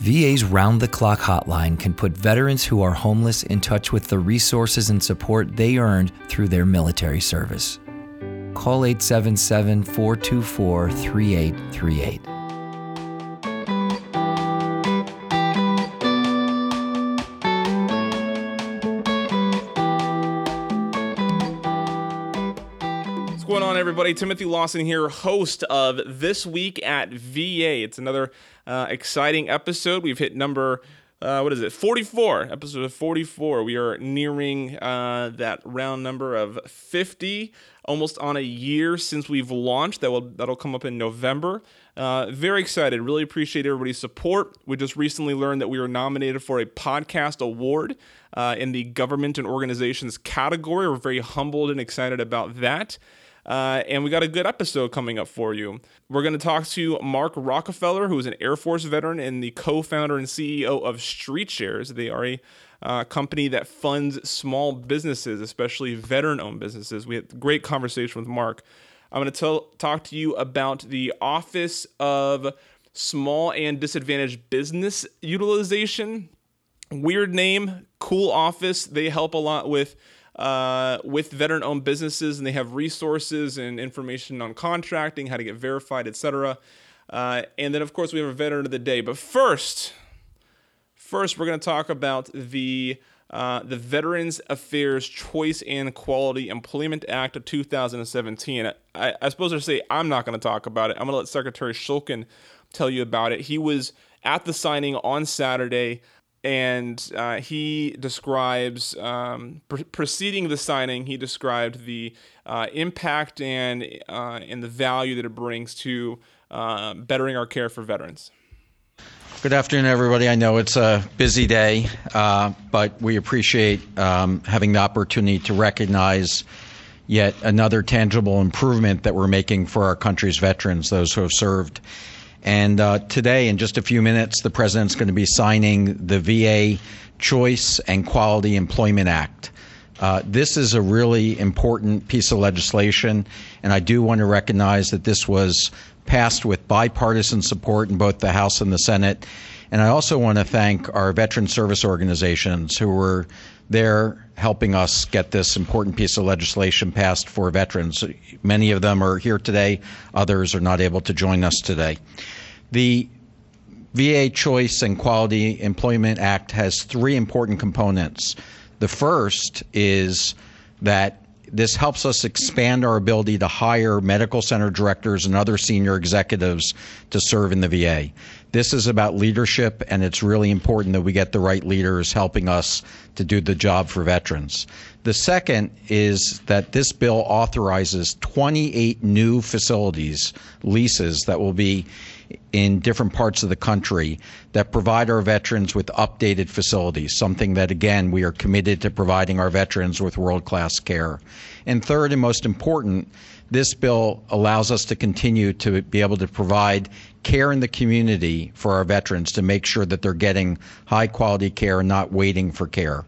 VA's round the clock hotline can put veterans who are homeless in touch with the resources and support they earned through their military service. Call 877 424 3838. What's going on, everybody? Timothy Lawson here, host of This Week at VA. It's another uh, exciting episode. We've hit number, uh, what is it, 44, episode 44. We are nearing uh, that round number of 50, almost on a year since we've launched. That will that'll come up in November. Uh, very excited. Really appreciate everybody's support. We just recently learned that we were nominated for a podcast award uh, in the government and organizations category. We're very humbled and excited about that. Uh, and we got a good episode coming up for you. We're going to talk to Mark Rockefeller, who is an Air Force veteran and the co founder and CEO of StreetShares. They are a uh, company that funds small businesses, especially veteran owned businesses. We had a great conversation with Mark. I'm going to talk to you about the Office of Small and Disadvantaged Business Utilization. Weird name, cool office. They help a lot with uh, with veteran owned businesses and they have resources and information on contracting, how to get verified, etc. Uh, and then, of course, we have a veteran of the day. But first, first, we're going to talk about the uh, the Veterans Affairs Choice and Quality Employment Act of 2017. I, I suppose I say I'm not going to talk about it. I'm going to let Secretary Shulkin tell you about it. He was at the signing on Saturday and uh, he describes um, pre- preceding the signing. He described the uh, impact and uh, and the value that it brings to uh, bettering our care for veterans. Good afternoon, everybody. I know it's a busy day, uh, but we appreciate um, having the opportunity to recognize yet another tangible improvement that we're making for our country's veterans, those who have served and uh, today, in just a few minutes, the president's going to be signing the VA Choice and Quality Employment Act. Uh, this is a really important piece of legislation, and I do want to recognize that this was passed with bipartisan support in both the House and the Senate. And I also want to thank our veteran service organizations who were there helping us get this important piece of legislation passed for veterans. Many of them are here today, others are not able to join us today. The VA Choice and Quality Employment Act has three important components. The first is that this helps us expand our ability to hire medical center directors and other senior executives to serve in the VA. This is about leadership, and it's really important that we get the right leaders helping us to do the job for veterans. The second is that this bill authorizes 28 new facilities, leases that will be in different parts of the country that provide our veterans with updated facilities, something that, again, we are committed to providing our veterans with world class care. And third, and most important, this bill allows us to continue to be able to provide care in the community for our veterans to make sure that they're getting high quality care and not waiting for care.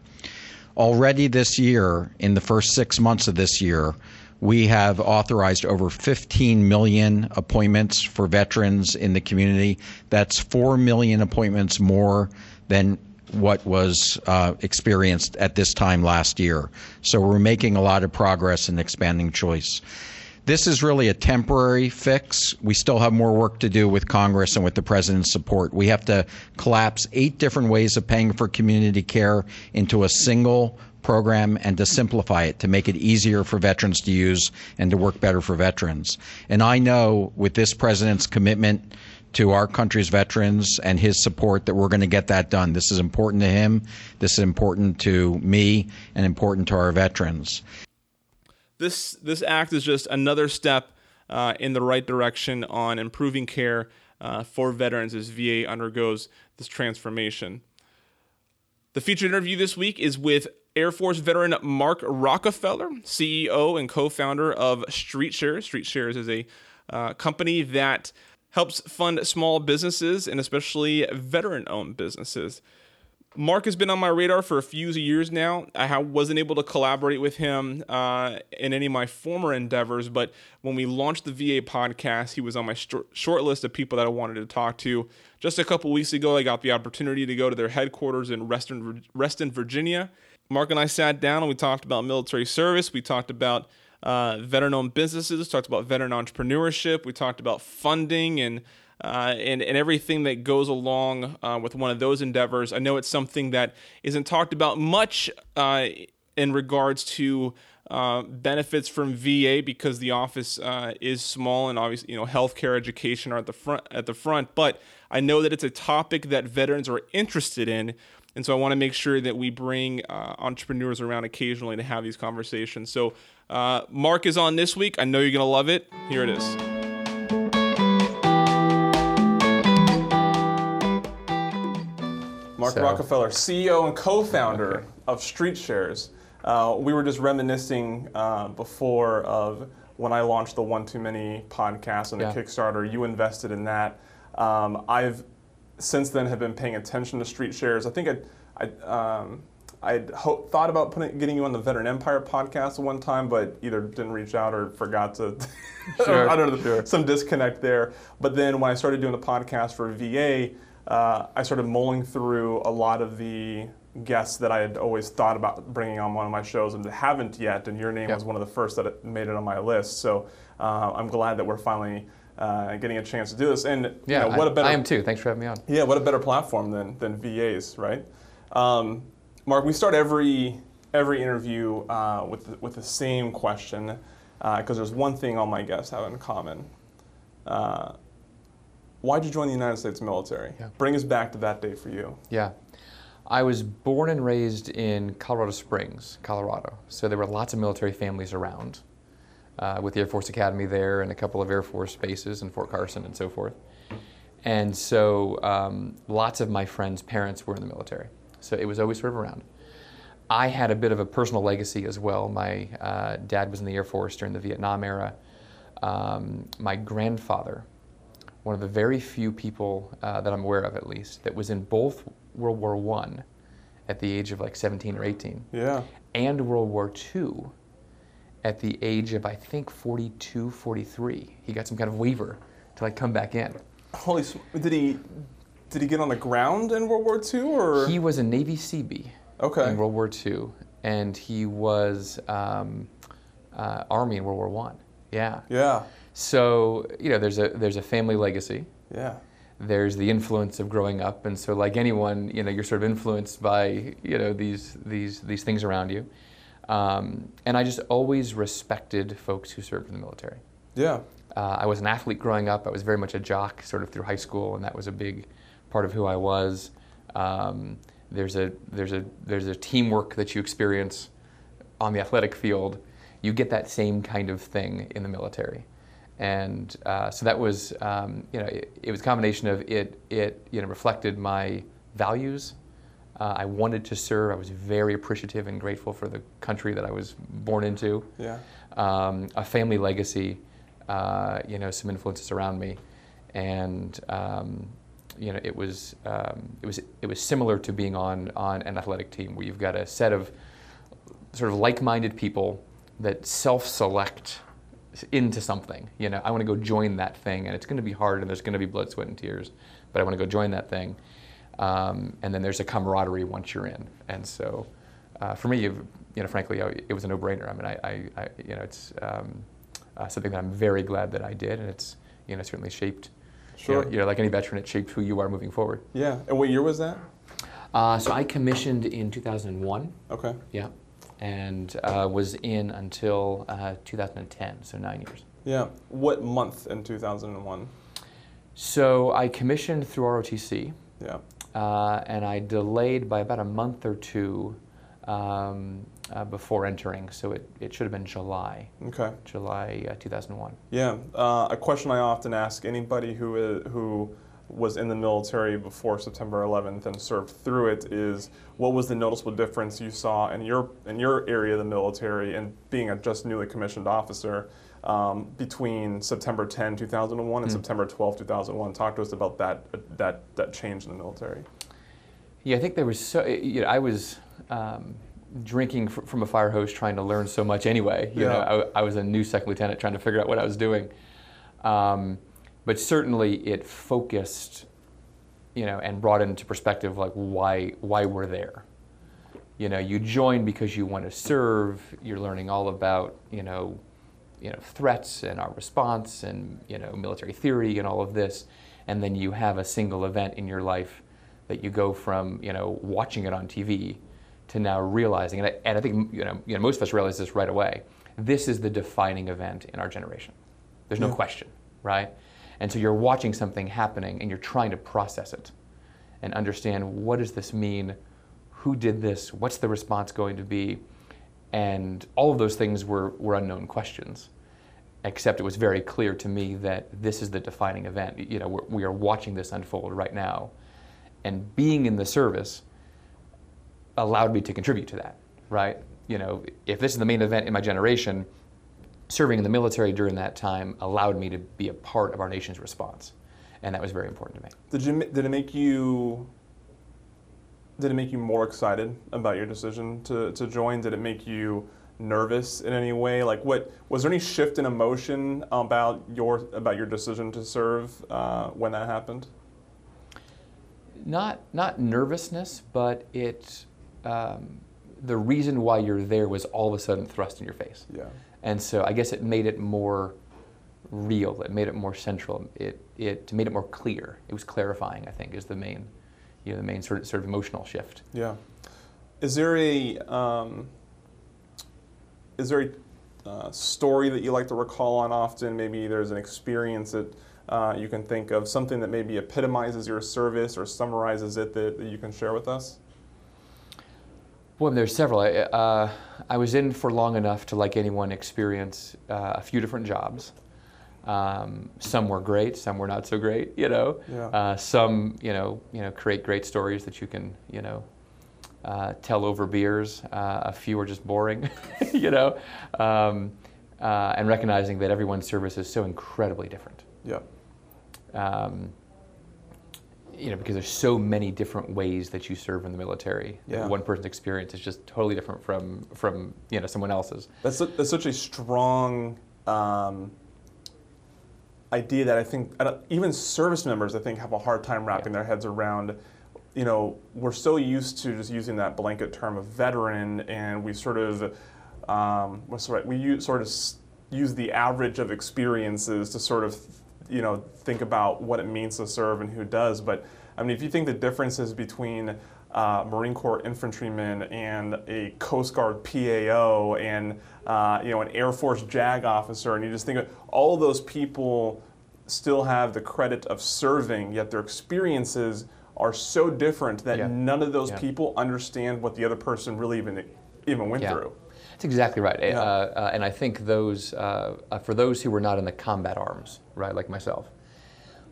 Already this year, in the first six months of this year, we have authorized over 15 million appointments for veterans in the community. That's 4 million appointments more than what was uh, experienced at this time last year. So we're making a lot of progress in expanding choice. This is really a temporary fix. We still have more work to do with Congress and with the president's support. We have to collapse eight different ways of paying for community care into a single program and to simplify it to make it easier for veterans to use and to work better for veterans. And I know with this president's commitment to our country's veterans and his support that we're going to get that done. This is important to him. This is important to me and important to our veterans. This this act is just another step uh, in the right direction on improving care uh, for veterans as VA undergoes this transformation. The featured interview this week is with Air Force veteran Mark Rockefeller, CEO and co founder of StreetShares. StreetShares is a uh, company that helps fund small businesses and especially veteran owned businesses. Mark has been on my radar for a few years now. I wasn't able to collaborate with him uh, in any of my former endeavors, but when we launched the VA podcast, he was on my short list of people that I wanted to talk to. Just a couple weeks ago, I got the opportunity to go to their headquarters in Reston, Virginia. Mark and I sat down and we talked about military service. We talked about uh, veteran owned businesses, talked about veteran entrepreneurship. We talked about funding and uh, and, and everything that goes along uh, with one of those endeavors. I know it's something that isn't talked about much uh, in regards to uh, benefits from VA because the office uh, is small and obviously you know healthcare, education are at the front at the front. But I know that it's a topic that veterans are interested in. And so I want to make sure that we bring uh, entrepreneurs around occasionally to have these conversations. So Mark is on this week. I know you're going to love it. Here it is. Mark so. Rockefeller, CEO and co-founder okay. of StreetShares. Uh, we were just reminiscing uh, before of when I launched the One Too Many podcast on the yeah. Kickstarter. You invested in that. Um, I've since then have been paying attention to StreetShares. I think I, I um, I'd ho- thought about putting, getting you on the Veteran Empire podcast one time, but either didn't reach out or forgot to. Sure, I don't know, sure. some disconnect there. But then when I started doing the podcast for VA, uh, I started mulling through a lot of the guests that I had always thought about bringing on one of my shows and haven't yet, and your name yep. was one of the first that made it on my list. So uh, I'm glad that we're finally uh, getting a chance to do this. And yeah, you know, what I, a better, I am too. Thanks for having me on. Yeah, what a better platform than than VAs, right? Um, Mark, we start every every interview uh, with the, with the same question because uh, there's one thing all my guests have in common uh, Why'd you join the United States military? Yeah. Bring us back to that day for you. Yeah. I was born and raised in Colorado Springs, Colorado. So there were lots of military families around uh, with the Air Force Academy there and a couple of Air Force bases in Fort Carson and so forth. And so um, lots of my friends' parents were in the military. So it was always sort of around. I had a bit of a personal legacy as well. My uh, dad was in the Air Force during the Vietnam era. Um, my grandfather one of the very few people uh, that I'm aware of, at least, that was in both World War One at the age of like 17 or 18. Yeah. And World War II at the age of I think 42, 43. He got some kind of waiver to like come back in. Holy, did he did he get on the ground in World War II or? He was a Navy Seabee. Okay. In World War II, and he was um, uh, Army in World War One. Yeah. Yeah. So you know, there's a there's a family legacy. Yeah. There's the influence of growing up, and so like anyone, you know, you're sort of influenced by you know these these these things around you. Um, and I just always respected folks who served in the military. Yeah. Uh, I was an athlete growing up. I was very much a jock, sort of through high school, and that was a big part of who I was. Um, there's a there's a there's a teamwork that you experience on the athletic field. You get that same kind of thing in the military and uh, so that was um, you know it, it, was a combination of it it you know reflected my values. Uh, I wanted to serve. I was very appreciative and grateful for the country that I was born into. Yeah. Um, a family legacy, uh, you know, some influences around me, and um, you know, it was um, it was it was similar to being on on an athletic team where you've got a set of sort of like-minded people that self-select into something. You know, I want to go join that thing, and it's going to be hard, and there's going to be blood, sweat, and tears, but I want to go join that thing. Um, and then there's a camaraderie once you're in, and so uh, for me, you know, frankly, it was a no-brainer. I mean, I, I, I you know, it's um, uh, something that I'm very glad that I did, and it's you know certainly shaped. Sure. You know, you know, like any veteran, it shaped who you are moving forward. Yeah. And what year was that? Uh, so I commissioned in 2001. Okay. Yeah and uh, was in until uh, 2010, so nine years. Yeah. What month in 2001? So I commissioned through ROTC. Yeah. Uh, and I delayed by about a month or two um, uh, before entering, so it, it should have been July. Okay. July uh, 2001. Yeah. Uh, a question I often ask anybody who is, who was in the military before September 11th and served through it is what was the noticeable difference you saw in your in your area of the military and being a just newly commissioned officer um, between September 10, 2001 and mm. September 12, 2001. Talk to us about that that that change in the military. Yeah, I think there was so. You know, I was um, drinking fr- from a fire hose, trying to learn so much anyway. You Yeah. know, I, I was a new second lieutenant trying to figure out what I was doing. Um, but certainly, it focused, you know, and brought into perspective like why why we're there. You know, you join because you want to serve. You're learning all about you know, you know threats and our response and you know military theory and all of this, and then you have a single event in your life that you go from you know watching it on TV to now realizing, and I, and I think you know, you know most of us realize this right away. This is the defining event in our generation. There's no Yeah. question, right? And so you're watching something happening and you're trying to process it and understand what does this mean? Who did this? What's the response going to be? And all of those things were, were unknown questions. Except it was very clear to me that this is the defining event. You know, we're, we are watching this unfold right now. And being in the service allowed me to contribute to that, right? You know, if this is the main event in my generation, serving in the military during that time allowed me to be a part of our nation's response. And that was very important to me. Did you did it make you did it make you more excited about your decision to, to join? Did it make you nervous in any way? Like what was there any shift in emotion about your about your decision to serve uh, when that happened? Not not nervousness, but it um, the reason why you're there was all of a sudden thrust in your face. Yeah. And so I guess it made it more real. It made it more central. It it made it more clear. It was clarifying. I think is the main, you know, the main sort of, sort of emotional shift. Yeah. Is there a um, is there a uh, story that you like to recall on often? Maybe there's an experience that uh, you can think of, something that maybe epitomizes your service or summarizes it that, that you can share with us. Well, there's several. I, uh, I was in for long enough to, like anyone, experience uh, a few different jobs. Um, some were great, some were not so great. You know, Yeah. uh, some you know you know create great stories that you can you know uh, tell over beers. Uh, a few are just boring. you know, um, uh, and recognizing that everyone's service is so incredibly different. Yeah. Um, you know, because there's so many different ways that you serve in the military. Yeah. One person's experience is just totally different from from you know someone else's. That's, su- that's such a strong um, idea that I think I even service members, I think, have a hard time wrapping their heads around. You know, we're so used to just using that blanket term of veteran, and we sort of, um, what's right? We use, sort of use the average of experiences to sort of, you know, think about what it means to serve and who does. But I mean, if you think the differences between uh, Marine Corps infantryman and a Coast Guard PAO and uh, you know an Air Force JAG officer, and you just think of all of those people still have the credit of serving, yet their experiences are so different that Yeah. none of those Yeah. people understand what the other person really even even went Yeah. through. That's exactly right. Yeah. Uh, uh, and I think those uh, uh, for those who were not in the combat arms, right, like myself.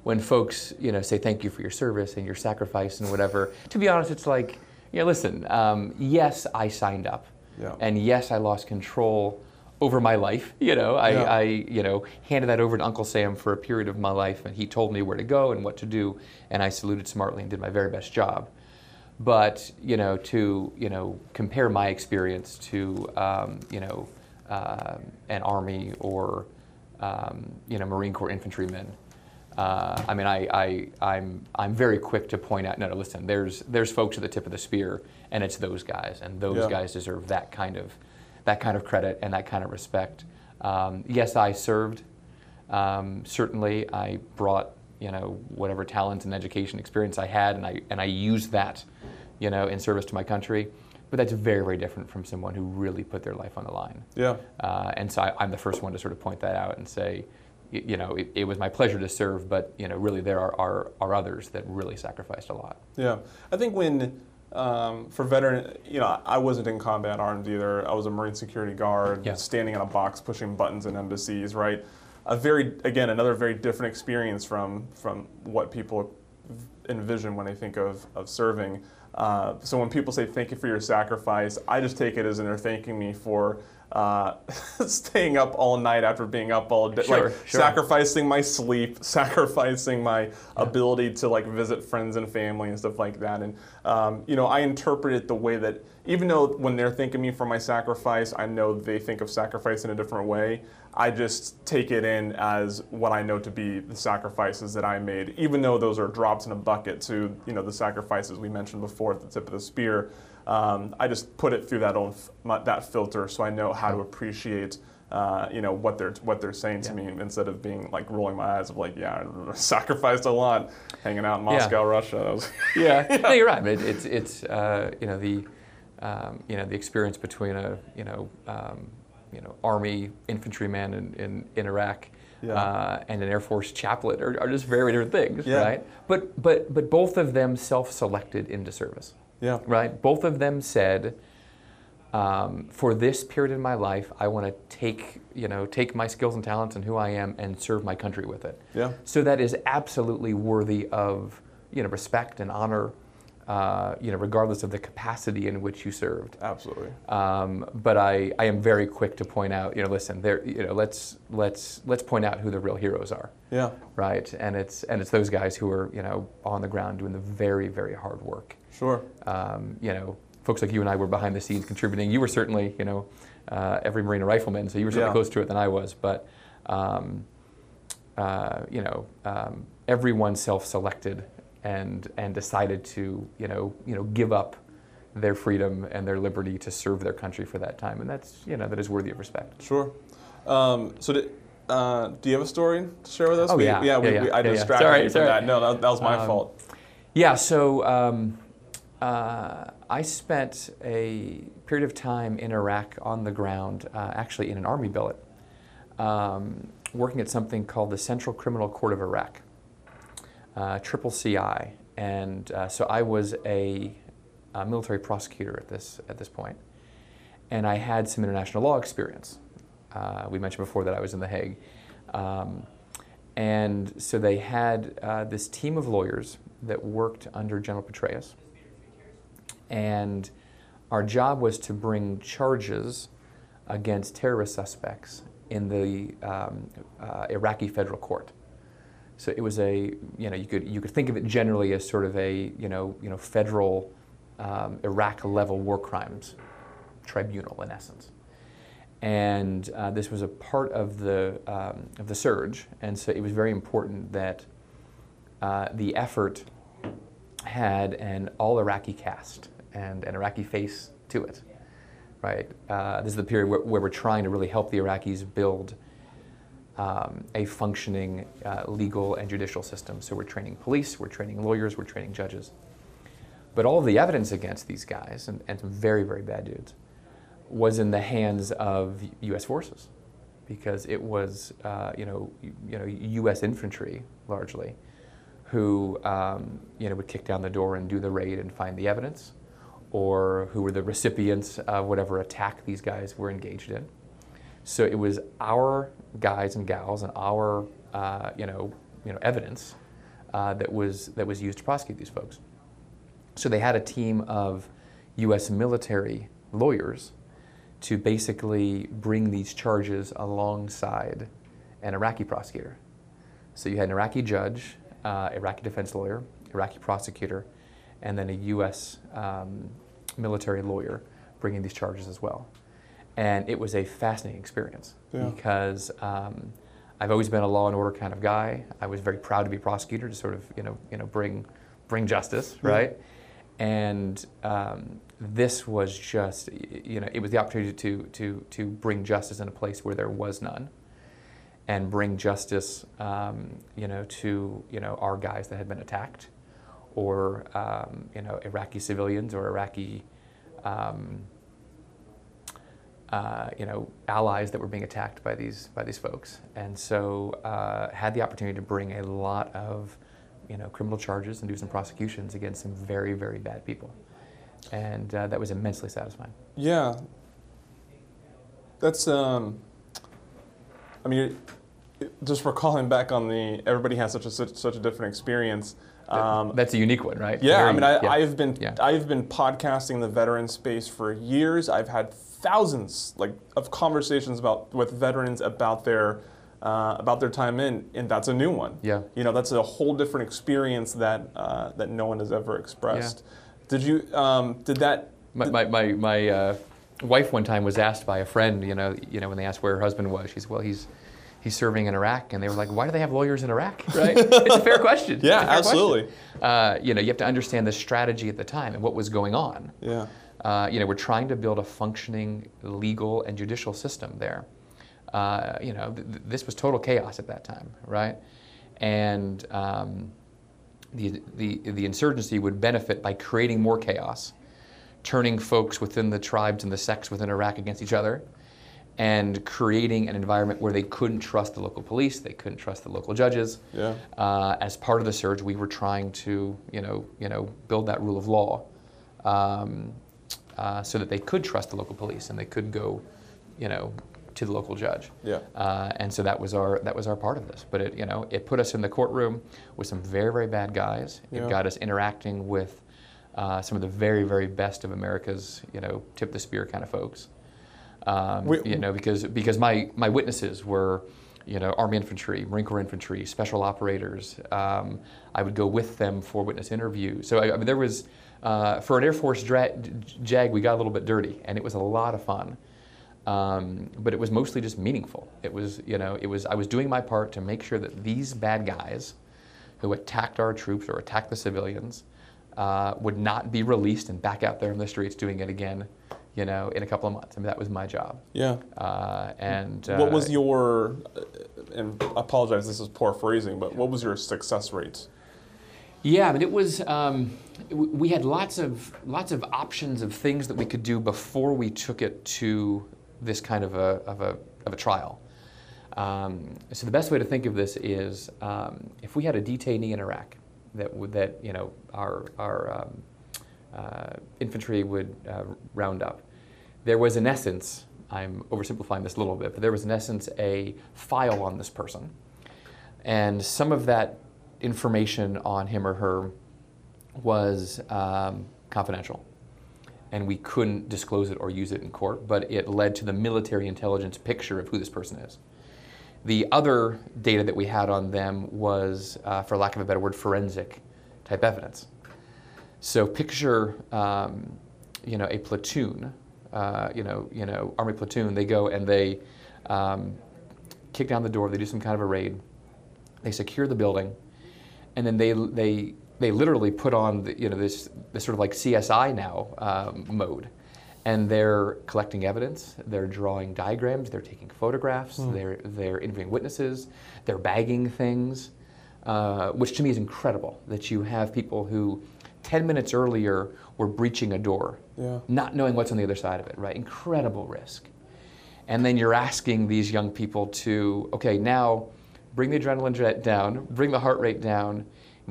When folks, you know, say thank you for your service and your sacrifice and whatever, to be honest, it's like, yeah, listen, um, yes, I signed up, Yeah. and yes, I lost control over my life. You know, I, Yeah. I, you know, handed that over to Uncle Sam for a period of my life, and he told me where to go and what to do, and I saluted smartly and did my very best job. But you know, to you know, compare my experience to um, you know, uh, an Army or um, you know, Marine Corps infantryman. Uh, I mean, I, I, I'm, I'm very quick to point out. No, no, listen. There's, there's folks at the tip of the spear, and it's those guys, and those Yeah. guys deserve that kind of, that kind of credit and that kind of respect. Um, yes, I served. Um, certainly, I brought you know whatever talents and education experience I had, and I and I used that, you know, in service to my country. But that's very, very different from someone who really put their life on the line. Yeah. Uh, and so I, I'm the first one to sort of point that out and say, y- you know, it, it was my pleasure to serve, but you know, really there are, are, are others that really sacrificed a lot. Yeah, I think when um, for veteran, you know, I wasn't in combat arms either. I was a Marine security guard, Yeah. standing in a box pushing buttons in embassies. Right, a very again another very different experience from from what people envision when I think of of serving. Uh, so when people say thank you for your sacrifice, I just take it as they're thanking me for uh, staying up all night after being up all day, Sure, like sure. sacrificing my sleep, sacrificing my ability to like visit friends and family and stuff like that. And um, you know, I interpret it the way that even though when they're thanking me for my sacrifice, I know they think of sacrifice in a different way. I just take it in as what I know to be the sacrifices that I made, even though those are drops in a bucket to you know the sacrifices we mentioned before at the tip of the spear. Um, I just put it through that own that filter, so I know how to appreciate uh, you know what they're what they're saying to me instead of being like rolling my eyes of like yeah I sacrificed a lot hanging out in Moscow, Russia. That was, yeah. No, you're right. It, it's it's uh, you know the um, you know the experience between a you know um, you know army infantryman in, in, in Iraq Yeah. uh, and an Air Force chaplain are, are just very different things, Yeah. right? But but but both of them self-selected into service, yeah right? Both of them said. Um, for this period in my life, I want to take, you know, take my skills and talents and who I am and serve my country with it. yeah So that is absolutely worthy of you know respect and honor, uh, you know, regardless of the capacity in which you served. absolutely Um, but I, I am very quick to point out, you know, listen, there, you know, let's let's let's point out who the real heroes are, yeah right? And it's and it's those guys who are you know on the ground doing the very very hard work. sure Um, you know, folks like you and I were behind the scenes contributing. You were certainly, you know, uh, every Marine rifleman, so you were certainly Yeah. closer to it than I was. But, um, uh, you know, um, everyone self-selected and and decided to, you know, you know, give up their freedom and their liberty to serve their country for that time, and that's, you know, that is worthy of respect. sure. Um, so did, uh, do you have a story to share with us? Oh, we, yeah. yeah, we, Yeah, yeah. we, I Yeah, yeah. distracted Sorry, you from sorry. that. No, that, that was my Um, fault. Yeah, so um, uh, I spent a period of time in Iraq on the ground, uh, actually in an army billet, um, working at something called the Central Criminal Court of Iraq, uh, Triple CI. And uh, so I was a, a military prosecutor at this, at this point, and I had some international law experience. Uh, we mentioned before that I was in The Hague. Um, and so they had uh, this team of lawyers that worked under General Petraeus. And our job was to bring charges against terrorist suspects in the um, uh, Iraqi federal court. So it was a, you know, you could, you could think of it generally as sort of a, you know, you know federal um, Iraq level war crimes tribunal in essence and uh, this was a part of the um, of the surge, and so it was very important that uh, the effort had an all Iraqi cast and an Iraqi face to it. Right, uh, this is the period where, where we're trying to really help the Iraqis build um, a functioning uh, legal and judicial system. So we're training police, we're training lawyers, we're training judges. But all of the evidence against these guys, and, and some very, very bad dudes, was in the hands of U.S. forces, because it was uh, you know you, you know U.S. infantry largely, who um, you know would kick down the door and do the raid and find the evidence, or who were the recipients of whatever attack these guys were engaged in. So it was our guys and gals and our uh, you know you know evidence uh, that was that was used to prosecute these folks. So they had a team of U.S. military lawyers to basically bring these charges alongside an Iraqi prosecutor. So you had an Iraqi judge, uh, Iraqi defense lawyer, Iraqi prosecutor, and then a U.S. Um, military lawyer bringing these charges as well. And it was a fascinating experience Yeah. because um, I've always been a law and order kind of guy. I was very proud to be a prosecutor to sort of you know you know bring bring justice right. And um, this was just, you know, it was the opportunity to, to, to bring justice in a place where there was none, and bring justice, um, you know, to you know our guys that had been attacked, or um, you know Iraqi civilians or Iraqi, um, uh, you know, allies that were being attacked by these by these folks, and so uh, had the opportunity to bring a lot of, you know, criminal charges and do some prosecutions against some very very bad people, and uh, that was immensely satisfying. Yeah. That's um. I mean, just recalling back on the everybody has such a such, such a different experience. Um, That's a unique one, right? yeah, I mean, I, yeah. I've been Yeah. I've been podcasting the veteran space for years. I've had thousands like of conversations about with veterans about their uh, about their time in, and that's a new one. Yeah. you know, that's a whole different experience that uh, that no one has ever expressed. Did you? Um, did that? My, my, my, my uh, wife one time was asked by a friend, you know, you know, when they asked where her husband was, she said, well, he's, he's serving in Iraq. And they were like, why do they have lawyers in Iraq? Right? it's a fair question. Yeah, fair question. absolutely. Uh, you know, you have to understand the strategy at the time and what was going on. Yeah. Uh, you know, we're trying to build a functioning legal and judicial system there. Uh, you know, th- this was total chaos at that time, right? And um, the, the, the insurgency would benefit by creating more chaos, turning folks within the tribes and the sects within Iraq against each other, and creating an environment where they couldn't trust the local police, they couldn't trust the local judges. Yeah. Uh, as part of the surge, we were trying to, you know, you know, build that rule of law, um, uh, so that they could trust the local police and they could go, you know, to the local judge. Yeah. Uh, and so that was our that was our part of this. But it, you know, it put us in the courtroom with some very very bad guys. It Yeah. got us interacting with uh, some of the very very best of America's, you know, tip the spear kind of folks. Um, Wait, you know, because because my my witnesses were, you know, Army infantry, Marine Corps infantry, special operators. Um, I would go with them for witness interviews. So I, I mean, there was uh, for an Air Force dra- JAG, we got a little bit dirty, and it was a lot of fun. Um, but it was mostly just meaningful. It was, you know, it was I was doing my part to make sure that these bad guys, who attacked our troops or attacked the civilians, uh, would not be released and back out there in the streets doing it again, you know, in a couple of months. I mean, that was my job. Yeah. Uh, and uh, What was your? uh, And I apologize, this is poor phrasing, but what was your success rate? Yeah, I mean, it was. Um, we had lots of lots of options of things that we could do before we took it to this kind of a of a of a trial. Um, so the best way to think of this is um, if we had a detainee in Iraq that would that you know our our um, uh, infantry would uh, round up. There was in essence, I'm oversimplifying this a little bit, but there was in essence a file on this person, and some of that information on him or her was um, confidential and we couldn't disclose it or use it in court, but it led to the military intelligence picture of who this person is. The other data that we had on them was, uh, for lack of a better word, forensic type evidence. So picture, um, you know, a platoon, uh, you know, you know, army platoon. They go and they um, kick down the door. They do some kind of a raid. They secure the building, and then they they they literally put on the, you know this this sort of like CSI now um, mode, and they're collecting evidence. They're drawing diagrams. They're taking photographs. They're they're interviewing witnesses. They're bagging things, uh, which to me is incredible. That you have people who. 10 minutes earlier were breaching a door, Yeah. not knowing what's on the other side of it, right? Incredible risk. And then you're asking these young people to, okay, now bring the adrenaline jet down, bring the heart rate down,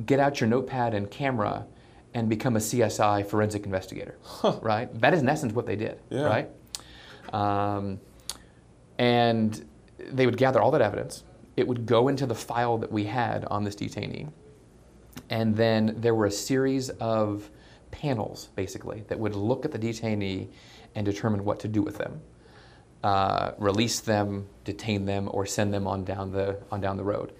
get out your notepad and camera, and become a CSI forensic investigator, right? That is in essence what they did, Yeah. right? Um, and they would gather all that evidence. It would go into the file that we had on this detainee. And then there were a series of panels, basically, that would look at the detainee and determine what to do with them. Uh, release them, detain them, or send them on down the, on down the road.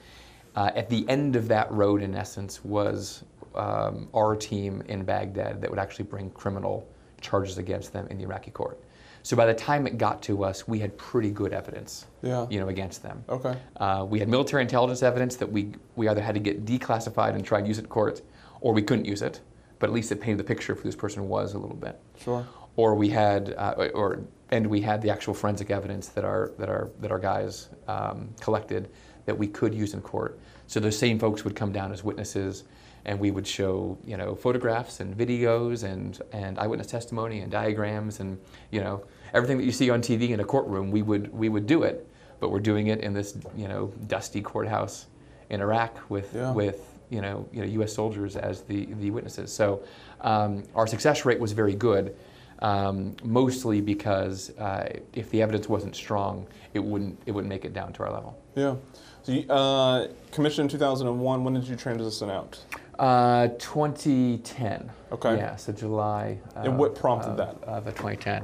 Uh, at the end of that road, in essence, was um, our team in Baghdad that would actually bring criminal charges against them in the Iraqi court. So by the time it got to us, we had pretty good evidence, Yeah. you know, against them. Okay. Uh, we had military intelligence evidence that we, we either had to get declassified and try and use it in court, or we couldn't use it, but at least it painted the picture of who this person was a little bit. Sure. Or we had, uh, or and we had the actual forensic evidence that our that our that our guys um, collected that we could use in court. So those same folks would come down as witnesses, and we would show you know photographs and videos and and eyewitness testimony and diagrams and you know everything that you see on TV in a courtroom. We would we would do it, but we're doing it in this you know dusty courthouse in Iraq with Yeah. with you know, you know, U.S. soldiers as the, the witnesses. So um, our success rate was very good, um, mostly because uh, if the evidence wasn't strong, it wouldn't it wouldn't make it down to our level. Yeah. So you, uh, commissioned in 2001. When did you transition out? Uh, 2010. Okay. Yeah, so July. And what prompted of, that? Of the 2010.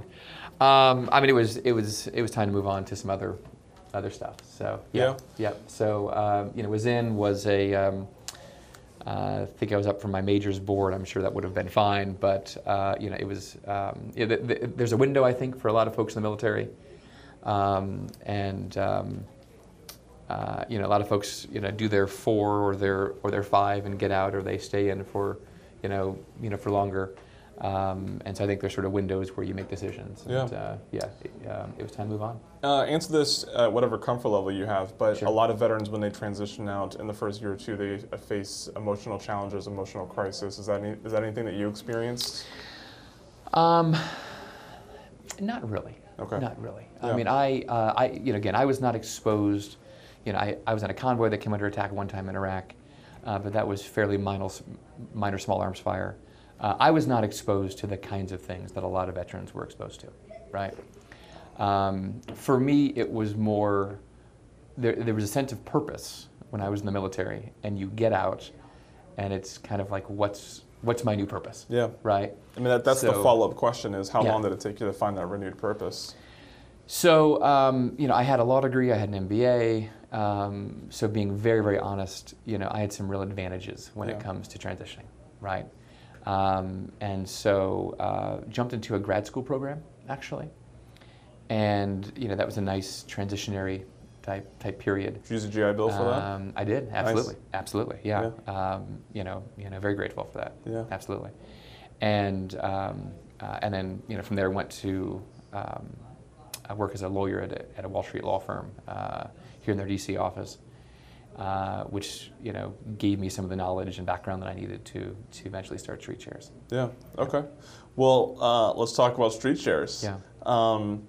Um, I mean, it was it was it was time to move on to some other other stuff. So yeah, yeah. So um, you know, was in was a. Um, uh, I think I was up for my majors board. I'm sure that would have been fine, but uh, you know, it was. Um, you know, th- th- there's a window, I think, for a lot of folks in the military, um, and um, uh, you know, a lot of folks, you know, do their four or their or their five and get out, or they stay in for, you know, you know, for longer. Um, and so I think there's sort of windows where you make decisions. And, Yeah. Uh, yeah. It, um, it was time to move on. Uh, answer this at whatever comfort level you have, but Sure. a lot of veterans, when they transition out in the first year or two, they uh, face emotional challenges, emotional crisis. Is that any, is that anything that you experienced? Um, not really. Okay. Not really. Yeah. I mean, I, uh, I, you know, again, I was not exposed. You know, I, I was in a convoy that came under attack one time in Iraq, uh, but that was fairly minor, minor small arms fire. Uh, I was not exposed to the kinds of things that a lot of veterans were exposed to, right? Um, for me, it was more. There, there was a sense of purpose when I was in the military, and you get out, and it's kind of like, what's what's my new purpose? Yeah. Right. I mean, that, that's the follow up question is how Yeah. long did it take you to find that renewed purpose? So, um, you know, I had a law degree, I had an MBA. Um, so, being very, very honest, you know, I had some real advantages when Yeah. it comes to transitioning, right? Um, and so, uh, jumped into a grad school program, actually. And, you know, that was a nice transitionary type, type period. Did you use a GI Bill for that? Um, I did, absolutely, absolutely, yeah. Um, you know, you know, very grateful for that. Yeah. absolutely. And um, uh, and then you know from there went to um, I work as a lawyer at a, at a Wall Street law firm uh, here in their DC office, uh, which you know gave me some of the knowledge and background that I needed to to eventually start StreetShares. Yeah. Okay. Well, uh, let's talk about StreetShares. Yeah. Um,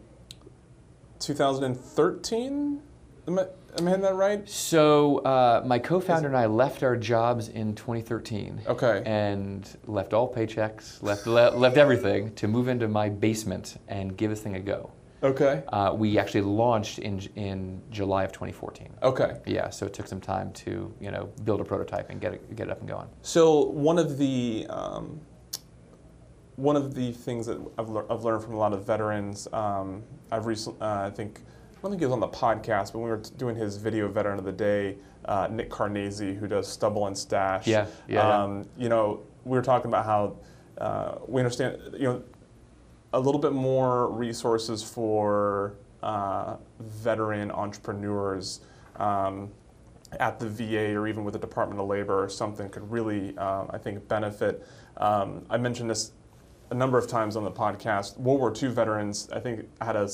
2013. Am I, am I hitting that right? So uh, my co-founder and I left our jobs in 2013. Okay. And left all paychecks, left le- left everything to move into my basement and give this thing a go. Okay. Uh, we actually launched in in July of 2014. Okay. Yeah, so it took some time to you know build a prototype and get it get it up and going. So one of the um, one of the things that I've, lear- I've learned from a lot of veterans, um, I've recently, uh, I think, I don't think he was on the podcast, but when we were doing his video veteran of the day, uh, Nick Karnazes, who does Stubble and Stash. Yeah, yeah, yeah. Um, You know, we were talking about how uh, we understand, you know, a little bit more resources for uh, veteran entrepreneurs um, at the VA or even with the Department of Labor or something could really, um, I think, benefit. Um, I mentioned this a number of times on the podcast. World War II veterans, I think, had a,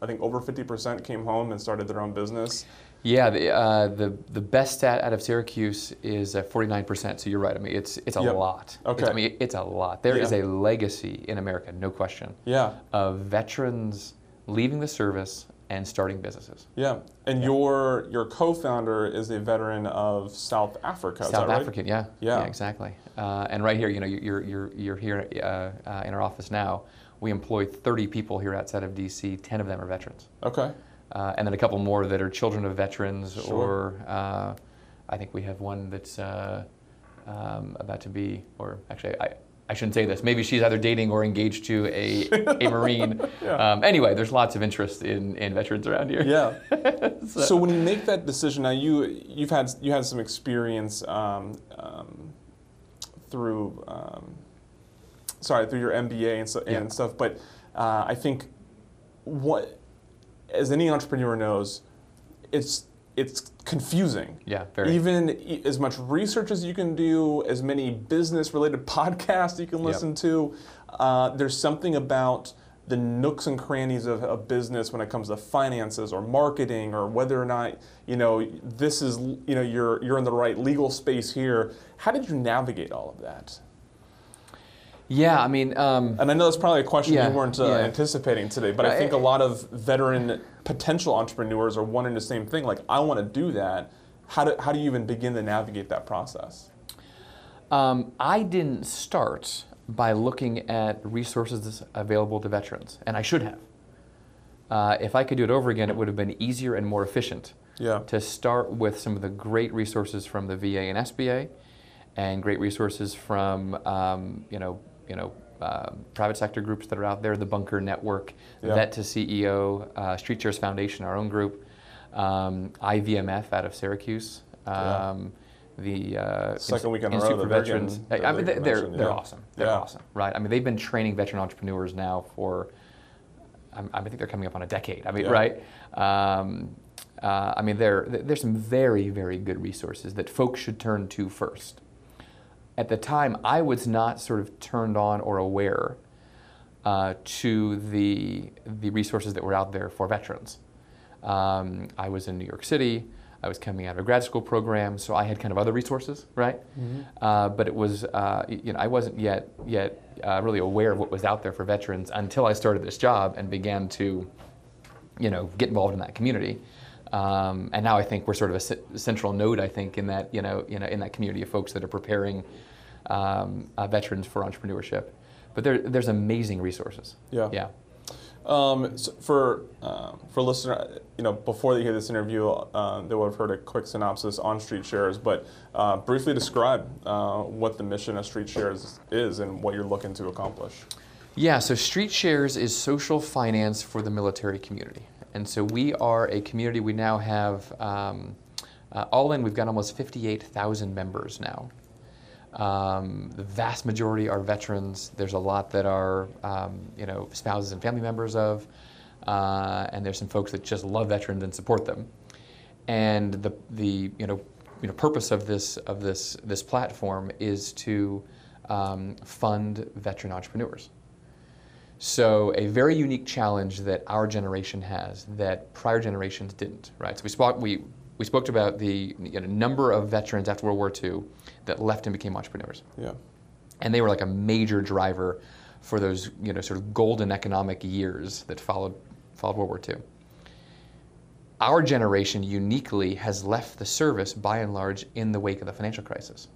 I think over 50% came home and started their own business. Yeah, the uh, the the best stat out of Syracuse is uh, 49%. So you're right. I mean, it's it's a Yep. lot. Okay. It's, I mean, it's a lot. There is Yeah. a legacy in America, no question, Yeah, of veterans leaving the service and starting businesses. yeah. And your your co-founder is a veteran of South Africa. is South right? African, yeah, Yeah. exactly. Uh, and right here, you know, you're you're you're here uh, uh, in our office now. We employ 30 people here outside of DC. 10 of them are veterans, Okay. Uh, and then a couple more that are children of veterans, Sure. or uh, I think we have one that's uh, um, about to be, or actually, I. I shouldn't say this. Maybe she's either dating or engaged to a, a Marine. um, anyway, there's lots of interest in, in veterans around here. Yeah. so, when you make that decision, now you you've had you had some experience um, um, through um, sorry through your MBA and, so, and stuff, but uh, I think what as any entrepreneur knows, it's it's confusing. Yeah, very. Even e- as much research as you can do, as many business related podcasts you can listen to, uh, there's something about the nooks and crannies of a business when it comes to finances or marketing or whether or not you know this is you know you're you're in the right legal space here. How did you navigate all of that? Yeah, I mean, um, And I know that's probably a question Yeah, you weren't uh, yeah. anticipating today, but I think a lot of veteran potential entrepreneurs are wanting the same thing. Like, I want to do that. How do, how do you even begin to navigate that process? Um, I didn't start by looking at resources available to veterans, and I should have. Uh, if I could do it over again, it would have been easier and more efficient Yeah. to start with some of the great resources from the VA and SBA, and great resources from um, you know you know uh, private sector groups that are out there, the Bunker Network, Yeah. Vet to CEO, uh, StreetShares Foundation, our own group, um, IVMF out of Syracuse. Yeah. Um, the uh, Second week in a row for Veterans. I mean, they're they're they're, they're yeah. awesome. They're Yeah. awesome, right? I mean, they've been training veteran entrepreneurs now for. I think they're coming up on a decade. I mean, Yeah. right? Um, uh, I mean, there there's some very very good resources that folks should turn to first. At the time, I was not sort of turned on or aware uh, to the the resources that were out there for veterans. Um, I was in New York City. I was coming out of a grad school program, so I had kind of other resources, right? Uh, but it was, uh, you know, I wasn't yet yet uh, really aware of what was out there for veterans until I started this job and began to, you know, get involved in that community. Um, and now I think we're sort of a c- central node. I think in that, you know, you know, in that community of folks that are preparing um, uh, veterans for entrepreneurship. But there, there's amazing resources. Yeah. Yeah. Um, so for um, for listener, you know, before they hear this interview, uh, they would have heard a quick synopsis on StreetShares, but uh, briefly describe uh, what the mission of StreetShares is and what you're looking to accomplish. Yeah, so StreetShares is social finance for the military community. And so we are a community, we now have, um, uh, all in, we've got almost 58,000 members now. Um, the vast majority are veterans. There's a lot that are, um, you know, spouses and family members of. Uh, and there's some folks that just love veterans and support them. And the, the you know, you know, purpose of this, of this, this platform is to um, fund veteran entrepreneurs. So a very unique challenge that our generation has that prior generations didn't, right? So we we, we spoke about the you know, number of veterans after World War II that left and became entrepreneurs. Yeah. And they were like a major driver for those you know, sort of golden economic years that followed, followed World War II. Our generation uniquely has left the service by and large in the wake of the financial crisis.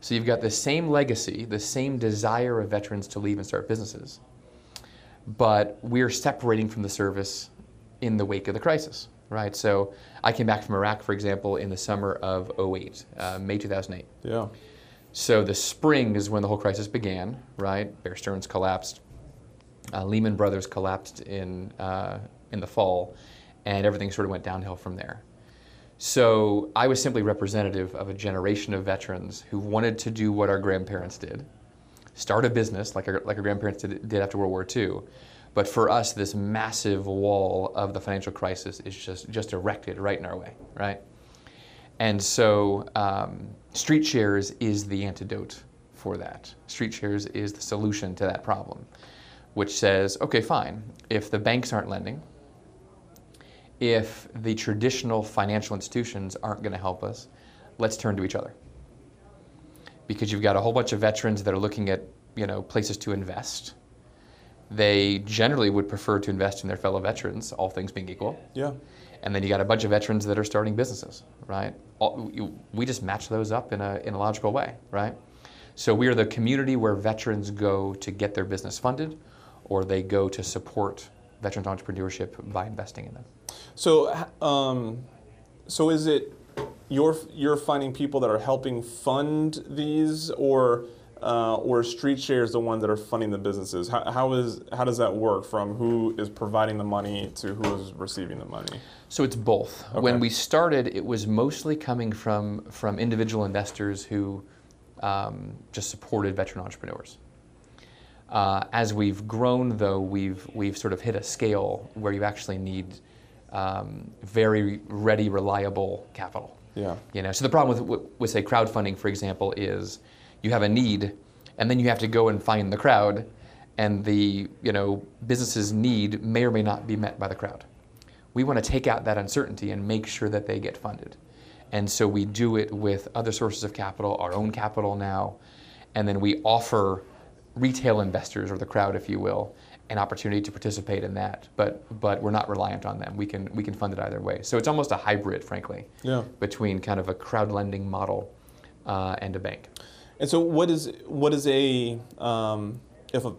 So you've got the same legacy, the same desire of veterans to leave and start businesses, but we're separating from the service in the wake of the crisis, right? So I came back from Iraq, for example, in the summer of 08, uh, May 2008. Yeah. So the spring is when the whole crisis began, right? Bear Stearns collapsed, uh, Lehman Brothers collapsed in uh, in the fall, and everything sort of went downhill from there. So I was simply representative of a generation of veterans who wanted to do what our grandparents did, start a business like our, like our grandparents did, did after World War II. But for us, this massive wall of the financial crisis is just, just erected right in our way, right? And so um, StreetShares is the antidote for that. StreetShares is the solution to that problem, which says, okay, fine, if the banks aren't lending, if the traditional financial institutions aren't going to help us, let's turn to each other. Because you've got a whole bunch of veterans that are looking at, you know, places to invest. They generally would prefer to invest in their fellow veterans, all things being equal. Yeah. And then you got a bunch of veterans that are starting businesses, right? All, you, we just match those up in a, in a logical way, right? So we are the community where veterans go to get their business funded or they go to support veterans entrepreneurship by investing in them. So, um, so is it you're you're finding people that are helping fund these, or uh, or StreetShares the ones that are funding the businesses? How, how is how does that work? From who is providing the money to who is receiving the money? So it's both. Okay. When we started, it was mostly coming from, from individual investors who um, just supported veteran entrepreneurs. Uh, as we've grown, though, we've, we've sort of hit a scale where you actually need um, very ready, reliable capital. Yeah. You know, so the problem with, with, with say crowdfunding, for example, is you have a need, and then you have to go and find the crowd, and the you know business's need may or may not be met by the crowd. We want to take out that uncertainty and make sure that they get funded, and so we do it with other sources of capital, our own capital now, and then we offer retail investors or the crowd, if you will, an opportunity to participate in that. But but we're not reliant on them. We can we can fund it either way. So it's almost a hybrid, frankly Yeah. between kind of a crowd lending model uh, and a bank. And so, what is what is a um, if a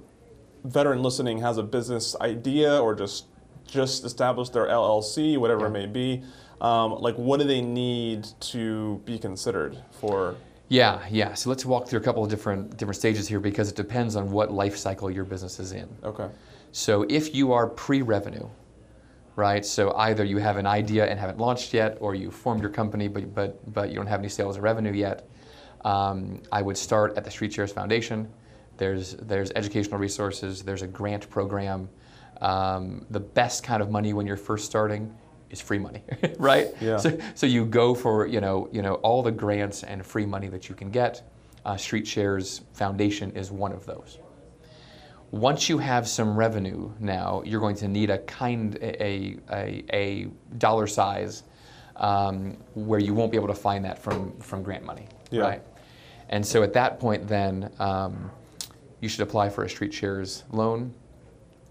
veteran listening has a business idea or just just established their LLC, whatever it may be, um, like what do they need to be considered for? Yeah, yeah. So let's walk through a couple of different different stages here because it depends on what life cycle your business is in. Okay. So if you are pre-revenue, right? So either you have an idea and haven't launched yet, or you formed your company but but but you don't have any sales or revenue yet. Um, I would start at the StreetShares Foundation. There's there's educational resources. There's a grant program. Um, the best kind of money when you're first starting is free money, right? Yeah. So, so you go for you know you know all the grants and free money that you can get. Uh, StreetShares Foundation is one of those. Once you have some revenue, now you're going to need a kind a a, a dollar size um, where you won't be able to find that from from grant money, Yeah. right? And so at that point, then um, you should apply for a StreetShares loan.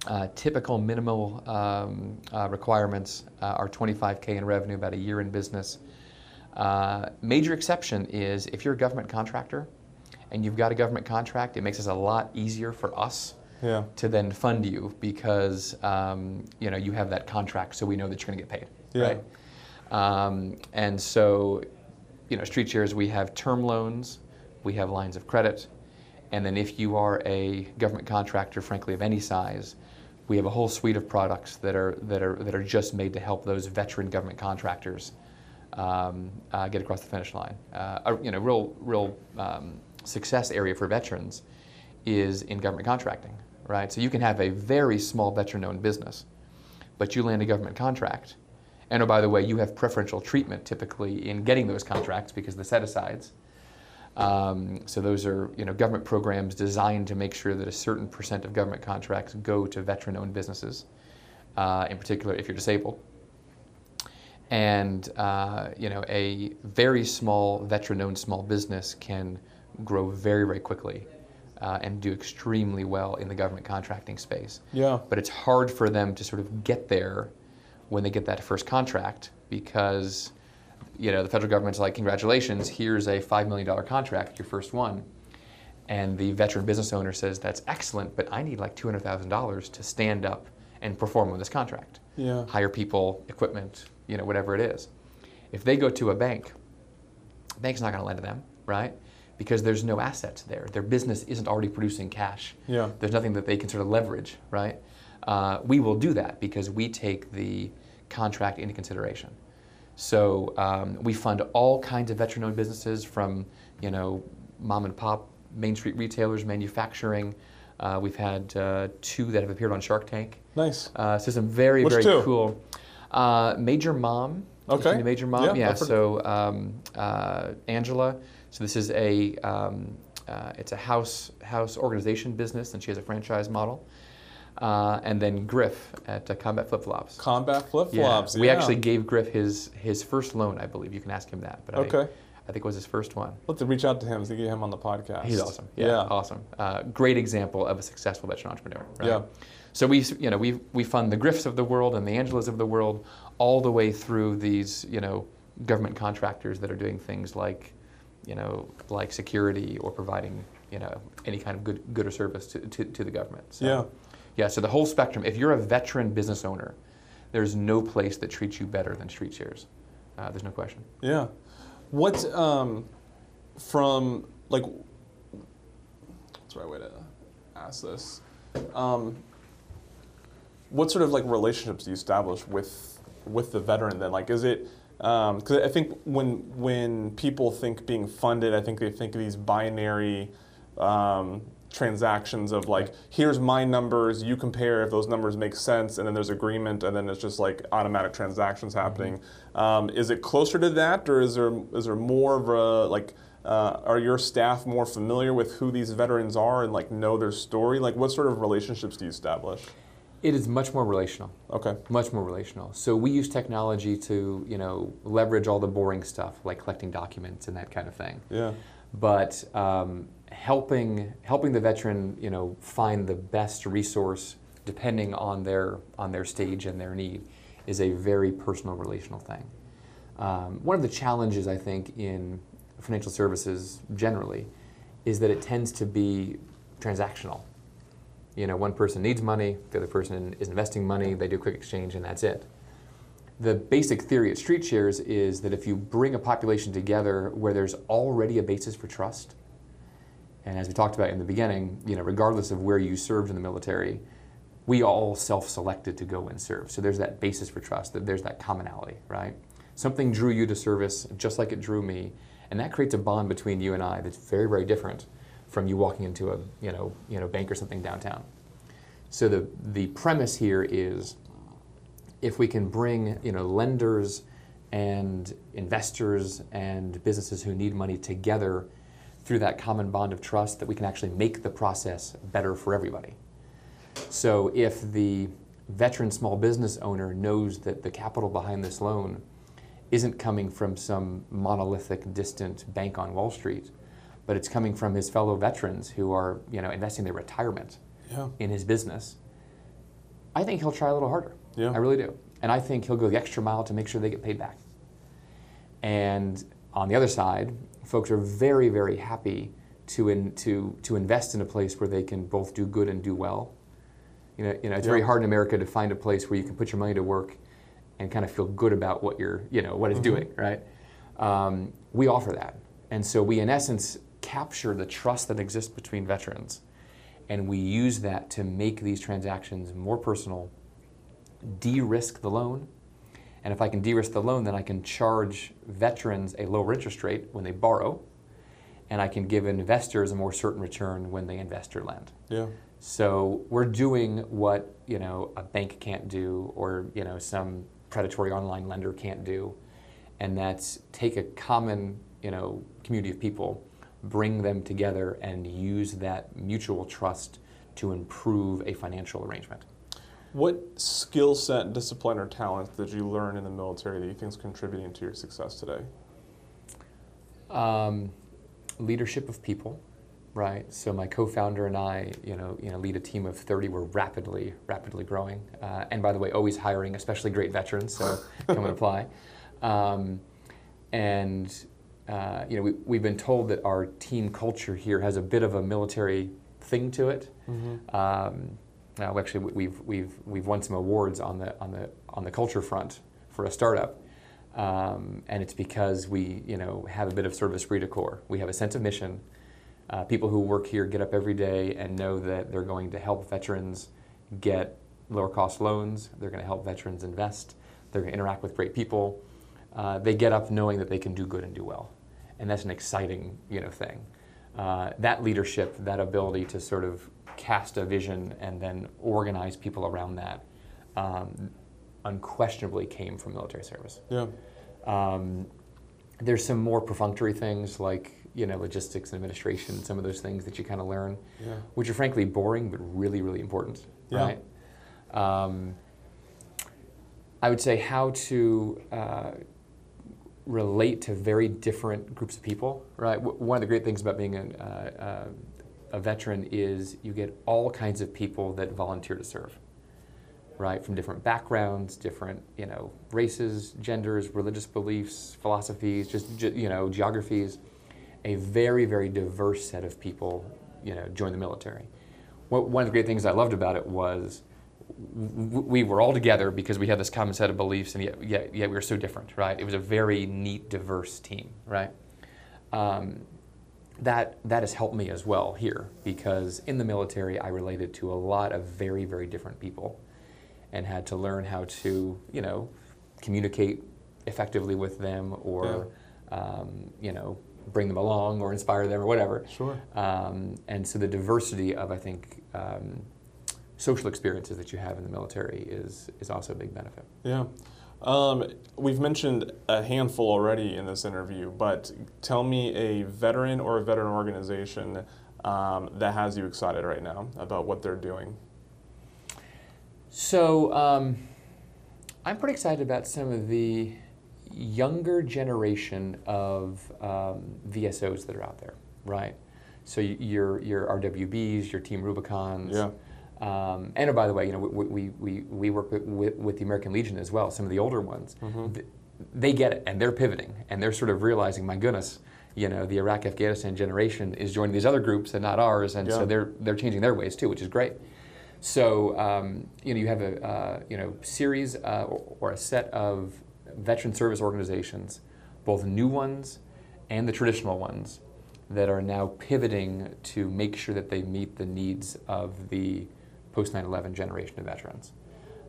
Uh, typical minimal um, uh, requirements uh, are 25k in revenue, about a year in business. Uh, major exception is if you're a government contractor and you've got a government contract, it makes it a lot easier for us Yeah. to then fund you because um, you know you have that contract, so we know that you're going to get paid, Yeah. right? Um, and so, you know, StreetShares, we have term loans, we have lines of credit, and then if you are a government contractor, frankly, of any size, we have a whole suite of products that are that are that are just made to help those veteran government contractors um, uh, get across the finish line. Uh, a, you know, real real um, success area for veterans is in government contracting, right? So you can have a very small veteran-owned business, but you land a government contract, and oh by the way, you have preferential treatment typically in getting those contracts because the set-asides. Um, so those are you know government programs designed to make sure that a certain percent of government contracts go to veteran-owned businesses, uh, in particular if you're disabled. And uh, you know a very small veteran-owned small business can grow very very quickly uh, and do extremely well in the government contracting space. Yeah. But it's hard for them to sort of get there when they get that first contract because you know the federal government's like congratulations here's a $5 million contract your first one and the veteran business owner says that's excellent but i need like $200000 to stand up and perform on this contract Yeah. hire people equipment you know whatever it is if they go to a bank the bank's not going to lend to them right because there's no assets there their business isn't already producing cash Yeah. there's nothing that they can sort of leverage, right? Uh, we will do that because we take the contract into consideration. So um, we fund all kinds of veteran-owned businesses, from you know mom and pop Main Street retailers, manufacturing. Uh, we've had uh, two that have appeared on Shark Tank. Nice. Uh, so some very Which very two? cool. Uh, Major Mom. Okay. Major Mom. Yeah, Yeah. So um, uh, Angela. So this is a um, uh, it's a house house organization business, and she has a franchise model. Uh, and then Griff at uh, Combat Flip Flops. Combat flip Yeah. flops. We actually gave Griff his his first loan, I believe. You can ask him that. But I, Okay. I think it was his first one. Let's reach out to him to get him on the podcast. He's awesome. Yeah, Yeah. awesome. Uh, great example of a successful veteran entrepreneur. Right? Yeah. So we, you know, we we fund the Griffs of the world and the Angelas of the world, all the way through these, you know, government contractors that are doing things like, you know, like security or providing, you know, any kind of good good or service to, to, to the government. So, Yeah. Yeah. So the whole spectrum. If you're a veteran business owner, there's no place that treats you better than StreetShares. Uh, there's no question. Yeah. What um, from like what's the right way to ask this? Um, what sort of like relationships do you establish with with the veteran then? Like, is it because I think when when people think being funded, I think they think of these binary um, transactions of like, here's my numbers, you compare if those numbers make sense, and then there's agreement, and then it's just like automatic transactions happening. Um, is it closer to that, or is there is there more of a like? Uh, are your staff more familiar with who these veterans are and like know their story? Like, what sort of relationships do you establish? It is much more relational. Okay. much more relational. So we use technology to, you know, leverage all the boring stuff like collecting documents and that kind of thing. Yeah. But um, helping helping the veteran, you know, find the best resource depending on their on their stage and their need is a very personal relational thing. Um, one of the challenges I think in financial services generally is that it tends to be transactional you know, one person needs money, the other person is investing money, they do a quick exchange, and that's it. the basic theory at StreetShares is that if you bring a population together where there's already a basis for trust, and as we talked about in the beginning, you know, regardless of where you served in the military, we all self-selected to go and serve. So there's that basis for trust, that there's that commonality, right? Something drew you to service just like it drew me, and that creates a bond between you and I that's very, very different from you walking into a you know, you know, bank or something downtown. So the, the premise here is if we can bring you know, lenders and investors and businesses who need money together through that common bond of trust, that we can actually make the process better for everybody. So if the veteran small business owner knows that the capital behind this loan isn't coming from some monolithic, distant bank on Wall Street, but it's coming from his fellow veterans who are, you know, investing their retirement Yeah. in his business. I think he'll try a little harder. Yeah. I really do. And I think he'll go the extra mile to make sure they get paid back. And on the other side, folks are very, very happy to, in, to, to invest in a place where they can both do good and do well. You know, you know it's very hard in America to find a place where you can put your money to work and kind of feel good about what you're, you know, what it's doing, right? Um, we offer that. And so we, in essence, capture the trust that exists between veterans and we use that to make these transactions more personal, de-risk the loan, and if I can de-risk the loan, then I can charge veterans a lower interest rate when they borrow, and I can give investors a more certain return when they invest or lend. Yeah. So we're doing what you know a bank can't do, or you know some predatory online lender can't do, and that's take a common you know community of people, bring them together, and use that mutual trust to improve a financial arrangement. What skill set, discipline, or talent did you learn in the military that you think is contributing to your success today? Um, leadership of people, right? So my co-founder and I, you know, you know, lead a team of 30. We're rapidly, rapidly growing, uh, and by the way, always hiring, especially great veterans. So come and apply. Um, and uh, you know, we, we've been told that our team culture here has a bit of a military thing to it. Um, now, actually, we- we've we've we've won some awards on the on the on the culture front for a startup, um, and it's because we you know have a bit of sort of esprit de corps. We have a sense of mission. Uh, people who work here get up every day and know that they're going to help veterans get lower cost loans. They're going to help veterans invest. They're going to interact with great people. Uh, they get up knowing that they can do good and do well, and that's an exciting you know thing. Uh, that leadership, that ability to sort of cast a vision and then organize people around that, um, unquestionably came from military service. Yeah. Um, there's some more perfunctory things like you know logistics and administration, some of those things that you kind of learn, Yeah. which are frankly boring but really really important, Yeah. right? Um, I would say how to uh, relate to very different groups of people, right? W- one of the great things about being a, uh, uh, a veteran is you get all kinds of people that volunteer to serve right, from different backgrounds, different you know races, genders, religious beliefs, philosophies, just you know geographies. A very very diverse set of people you know join the military. One of the great things I loved about it was we were all together because we had this common set of beliefs, and yet, yet, yet we were so different, right? It was a very neat, diverse team, right? Um, that that has helped me as well here because in the military I related to a lot of very very different people and had to learn how to you know communicate effectively with them or um, you know bring them along or inspire them or whatever Sure. um, and so the diversity of I think um, social experiences that you have in the military is is also a big benefit Yeah. Um, we've mentioned a handful already in this interview, but tell me a veteran or a veteran organization um, that has you excited right now about what they're doing. So um, I'm pretty excited about some of the younger generation of um, VSOs that are out there, right? So your your RWBs, your Team Rubicons. Yeah. Um, and oh, by the way, you know we, we, we, we work with, with, the American Legion as well. Some of the older ones, Th- they get it and they're pivoting and they're sort of realizing, my goodness, you know, the Iraq Afghanistan generation is joining these other groups and not ours, and Yeah. so they're they're changing their ways too, which is great. So um, you know you have a uh, you know series uh, or, or a set of veteran service organizations, both new ones and the traditional ones, that are now pivoting to make sure that they meet the needs of the post 9/11 generation of veterans.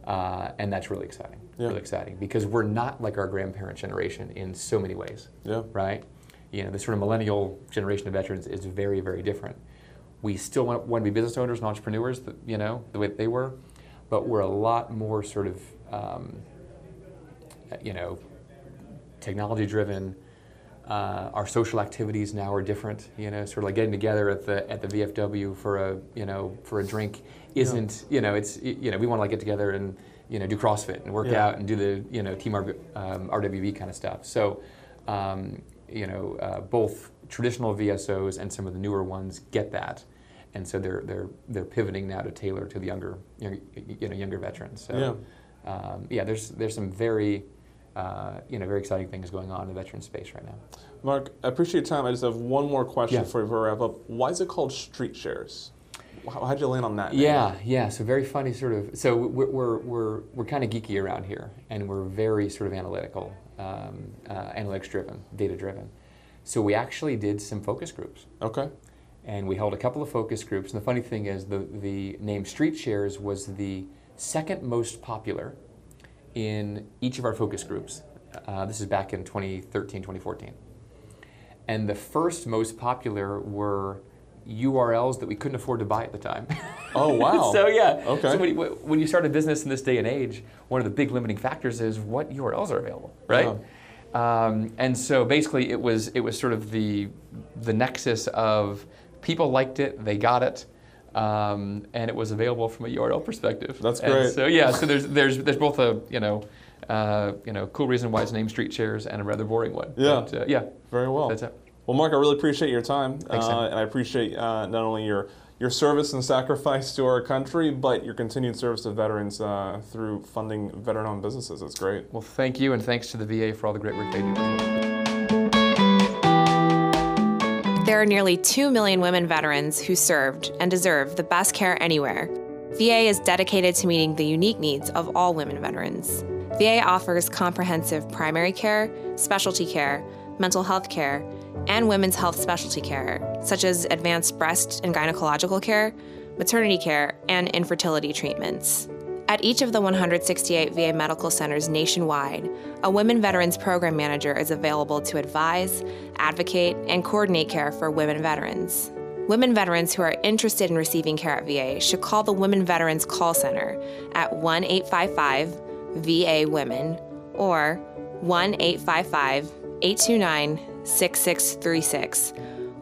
Uh, and that's really exciting. Yeah. Really exciting because we're not like our grandparent generation in so many ways. Yeah. Right. You know, the sort of millennial generation of veterans is very, very different. We still want, want to be business owners and entrepreneurs, you know, the way that they were, but we're a lot more sort of, um, you know, technology driven. Uh, our social activities now are different. You know, sort of like getting together at the at the VFW for a you know for a drink isn't you know it's you know we want to like get together and you know do CrossFit and work Yeah. out and do the you know team RV, um, RWB kind of stuff. So um, you know uh, both traditional VSOs and some of the newer ones get that, and so they're they're they're pivoting now to tailor to the younger younger you know younger veterans. So Yeah. um, yeah, there's there's some very uh, you know very exciting things going on in the veteran space right now. Mark, I appreciate your time. I just have one more question Yeah. before we wrap up. Why is it called StreetShares? How, how'd you land on that? name? Yeah, yeah. So very funny, sort of. So we're we're we're, we're kind of geeky around here, and we're very sort of analytical, um, uh, analytics driven, data driven. So we actually did some focus groups, Okay. and we held a couple of focus groups. And the funny thing is, the the name StreetShares was the second most popular in each of our focus groups. Uh, this is back in 2013, 2014. And the first most popular were URLs that we couldn't afford to buy at the time. Oh wow. so yeah. Okay. So when you, when you start a business in this day and age, one of the big limiting factors is what URLs are available, right? Um, and so basically, it was it was sort of the the nexus of people liked it, they got it, um, and it was available from a URL perspective. That's And great. so yeah, so there's there's there's both a you know. Uh, you know, cool reason why it's named StreetShares and a rather boring one. Yeah. But, uh, yeah. Very well. That's it. Well, Mark, I really appreciate your time, Thanks, uh, and I appreciate uh, not only your your service and sacrifice to our country, but your continued service to veterans uh, through funding veteran-owned businesses. It's great. Well, thank you, and thanks to the VA for all the great work they do. There are nearly 2 million women veterans who served and deserve the best care anywhere. VA is dedicated to meeting the unique needs of all women veterans. VA offers comprehensive primary care, specialty care, mental health care, and women's health specialty care, such as advanced breast and gynecological care, maternity care, and infertility treatments. At each of the 168 VA medical centers nationwide, a Women Veterans Program Manager is available to advise, advocate, and coordinate care for women veterans. Women veterans who are interested in receiving care at VA should call the Women Veterans Call Center at 1 855 VA Women or 1 855 829 6636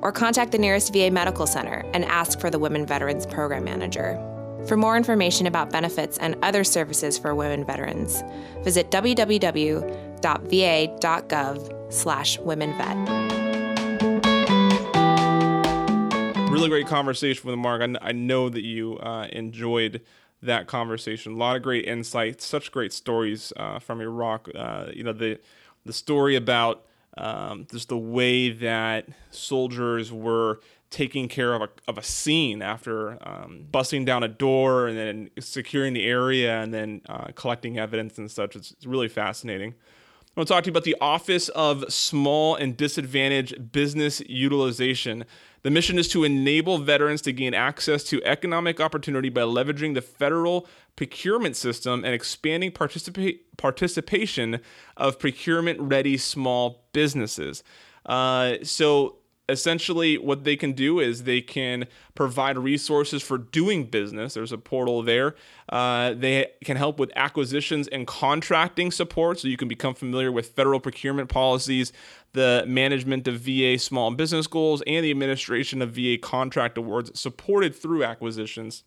or contact the nearest VA Medical Center and ask for the Women Veterans Program Manager. For more information about benefits and other services for women veterans, visit www.va.gov/womenvet. Really great conversation with Mark. I, I know that you uh, enjoyed that conversation. A lot of great insights, such great stories uh, from Iraq. Uh, you know the the story about um, just the way that soldiers were taking care of a, of a scene after um, busting down a door and then securing the area and then uh, collecting evidence and such. It's, it's really fascinating. I want to talk to you about the Office of Small and Disadvantaged Business Utilization. The mission is to enable veterans to gain access to economic opportunity by leveraging the federal procurement system and expanding participa- participation of procurement ready small businesses. Uh, so, essentially what they can do is they can provide resources for doing business. There's a portal there. Uh, they can help with acquisitions and contracting support. So you can become familiar with federal procurement policies the management of va small business goals and the administration of va contract awards supported through acquisitions.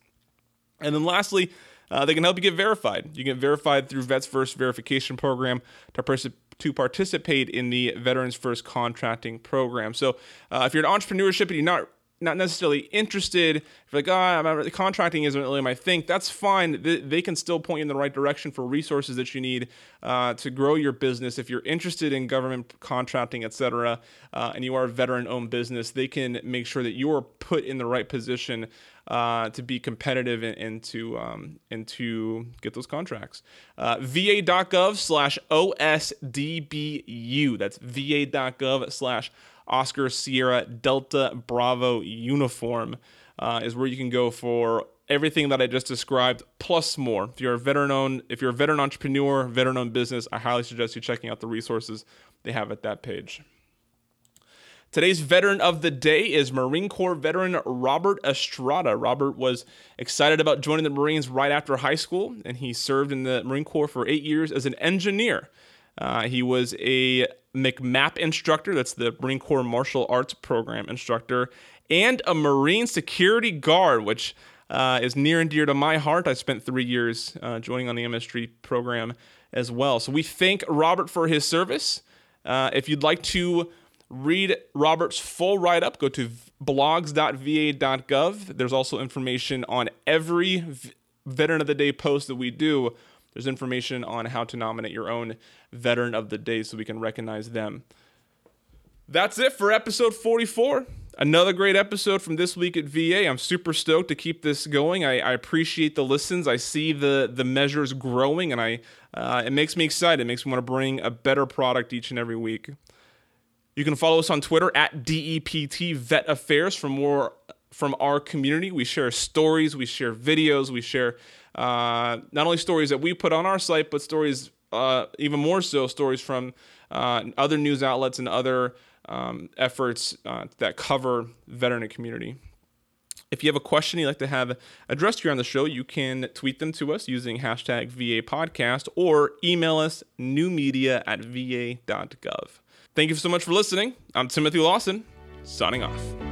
And then lastly, uh, they can help you get verified. You get verified through Vets First verification program to, pers- to participate in the Veterans First contracting program. So uh, if you're an entrepreneurship and you're not not necessarily interested, if you're like, oh, I'm contracting isn't really my thing, that's fine. They, they can still point you in the right direction for resources that you need uh, to grow your business. If you're interested in government contracting, et cetera, uh, and you are a veteran owned business, they can make sure that you are put in the right position uh, to be competitive and, and to um, and to get those contracts. Uh, va.gov slash OSDBU. That's va.gov slash Oscar Sierra Delta Bravo uniform uh, is where you can go for everything that I just described plus more. If you're a veteran owned, if you're a veteran entrepreneur, veteran owned business, I highly suggest you checking out the resources they have at that page. Today's veteran of the day is Marine Corps veteran Robert Estrada. Robert was excited about joining the Marines right after high school, and he served in the Marine Corps for eight years as an engineer. Uh, he was a MCMAP instructor, that's the Marine Corps Martial Arts Program instructor, and a Marine Security Guard, which uh, is near and dear to my heart. I spent three years uh, joining on the MS3 program as well. So we thank Robert for his service. Uh, if you'd like to read Robert's full write up, go to blogs.va.gov. There's also information on every Veteran of the Day post that we do. There's information on how to nominate your own Veteran of the Day so we can recognize them. That's it for episode 44. Another great episode from this week at VA. I'm super stoked to keep this going. I, I appreciate the listens. I see the the measures growing, and I uh, it makes me excited. It makes me want to bring a better product each and every week. You can follow us on Twitter at DEPT Vet Affairs for more from our community. We share stories, we share videos, we share uh, not only stories that we put on our site, but stories, uh, even more so, stories from uh, other news outlets and other um, efforts uh, that cover veteran community. If you have a question you'd like to have addressed here on the show, you can tweet them to us using hashtag VA podcast or email us newmedia at va.gov. Thank you so much for listening. I'm Timothy Lawson, signing off.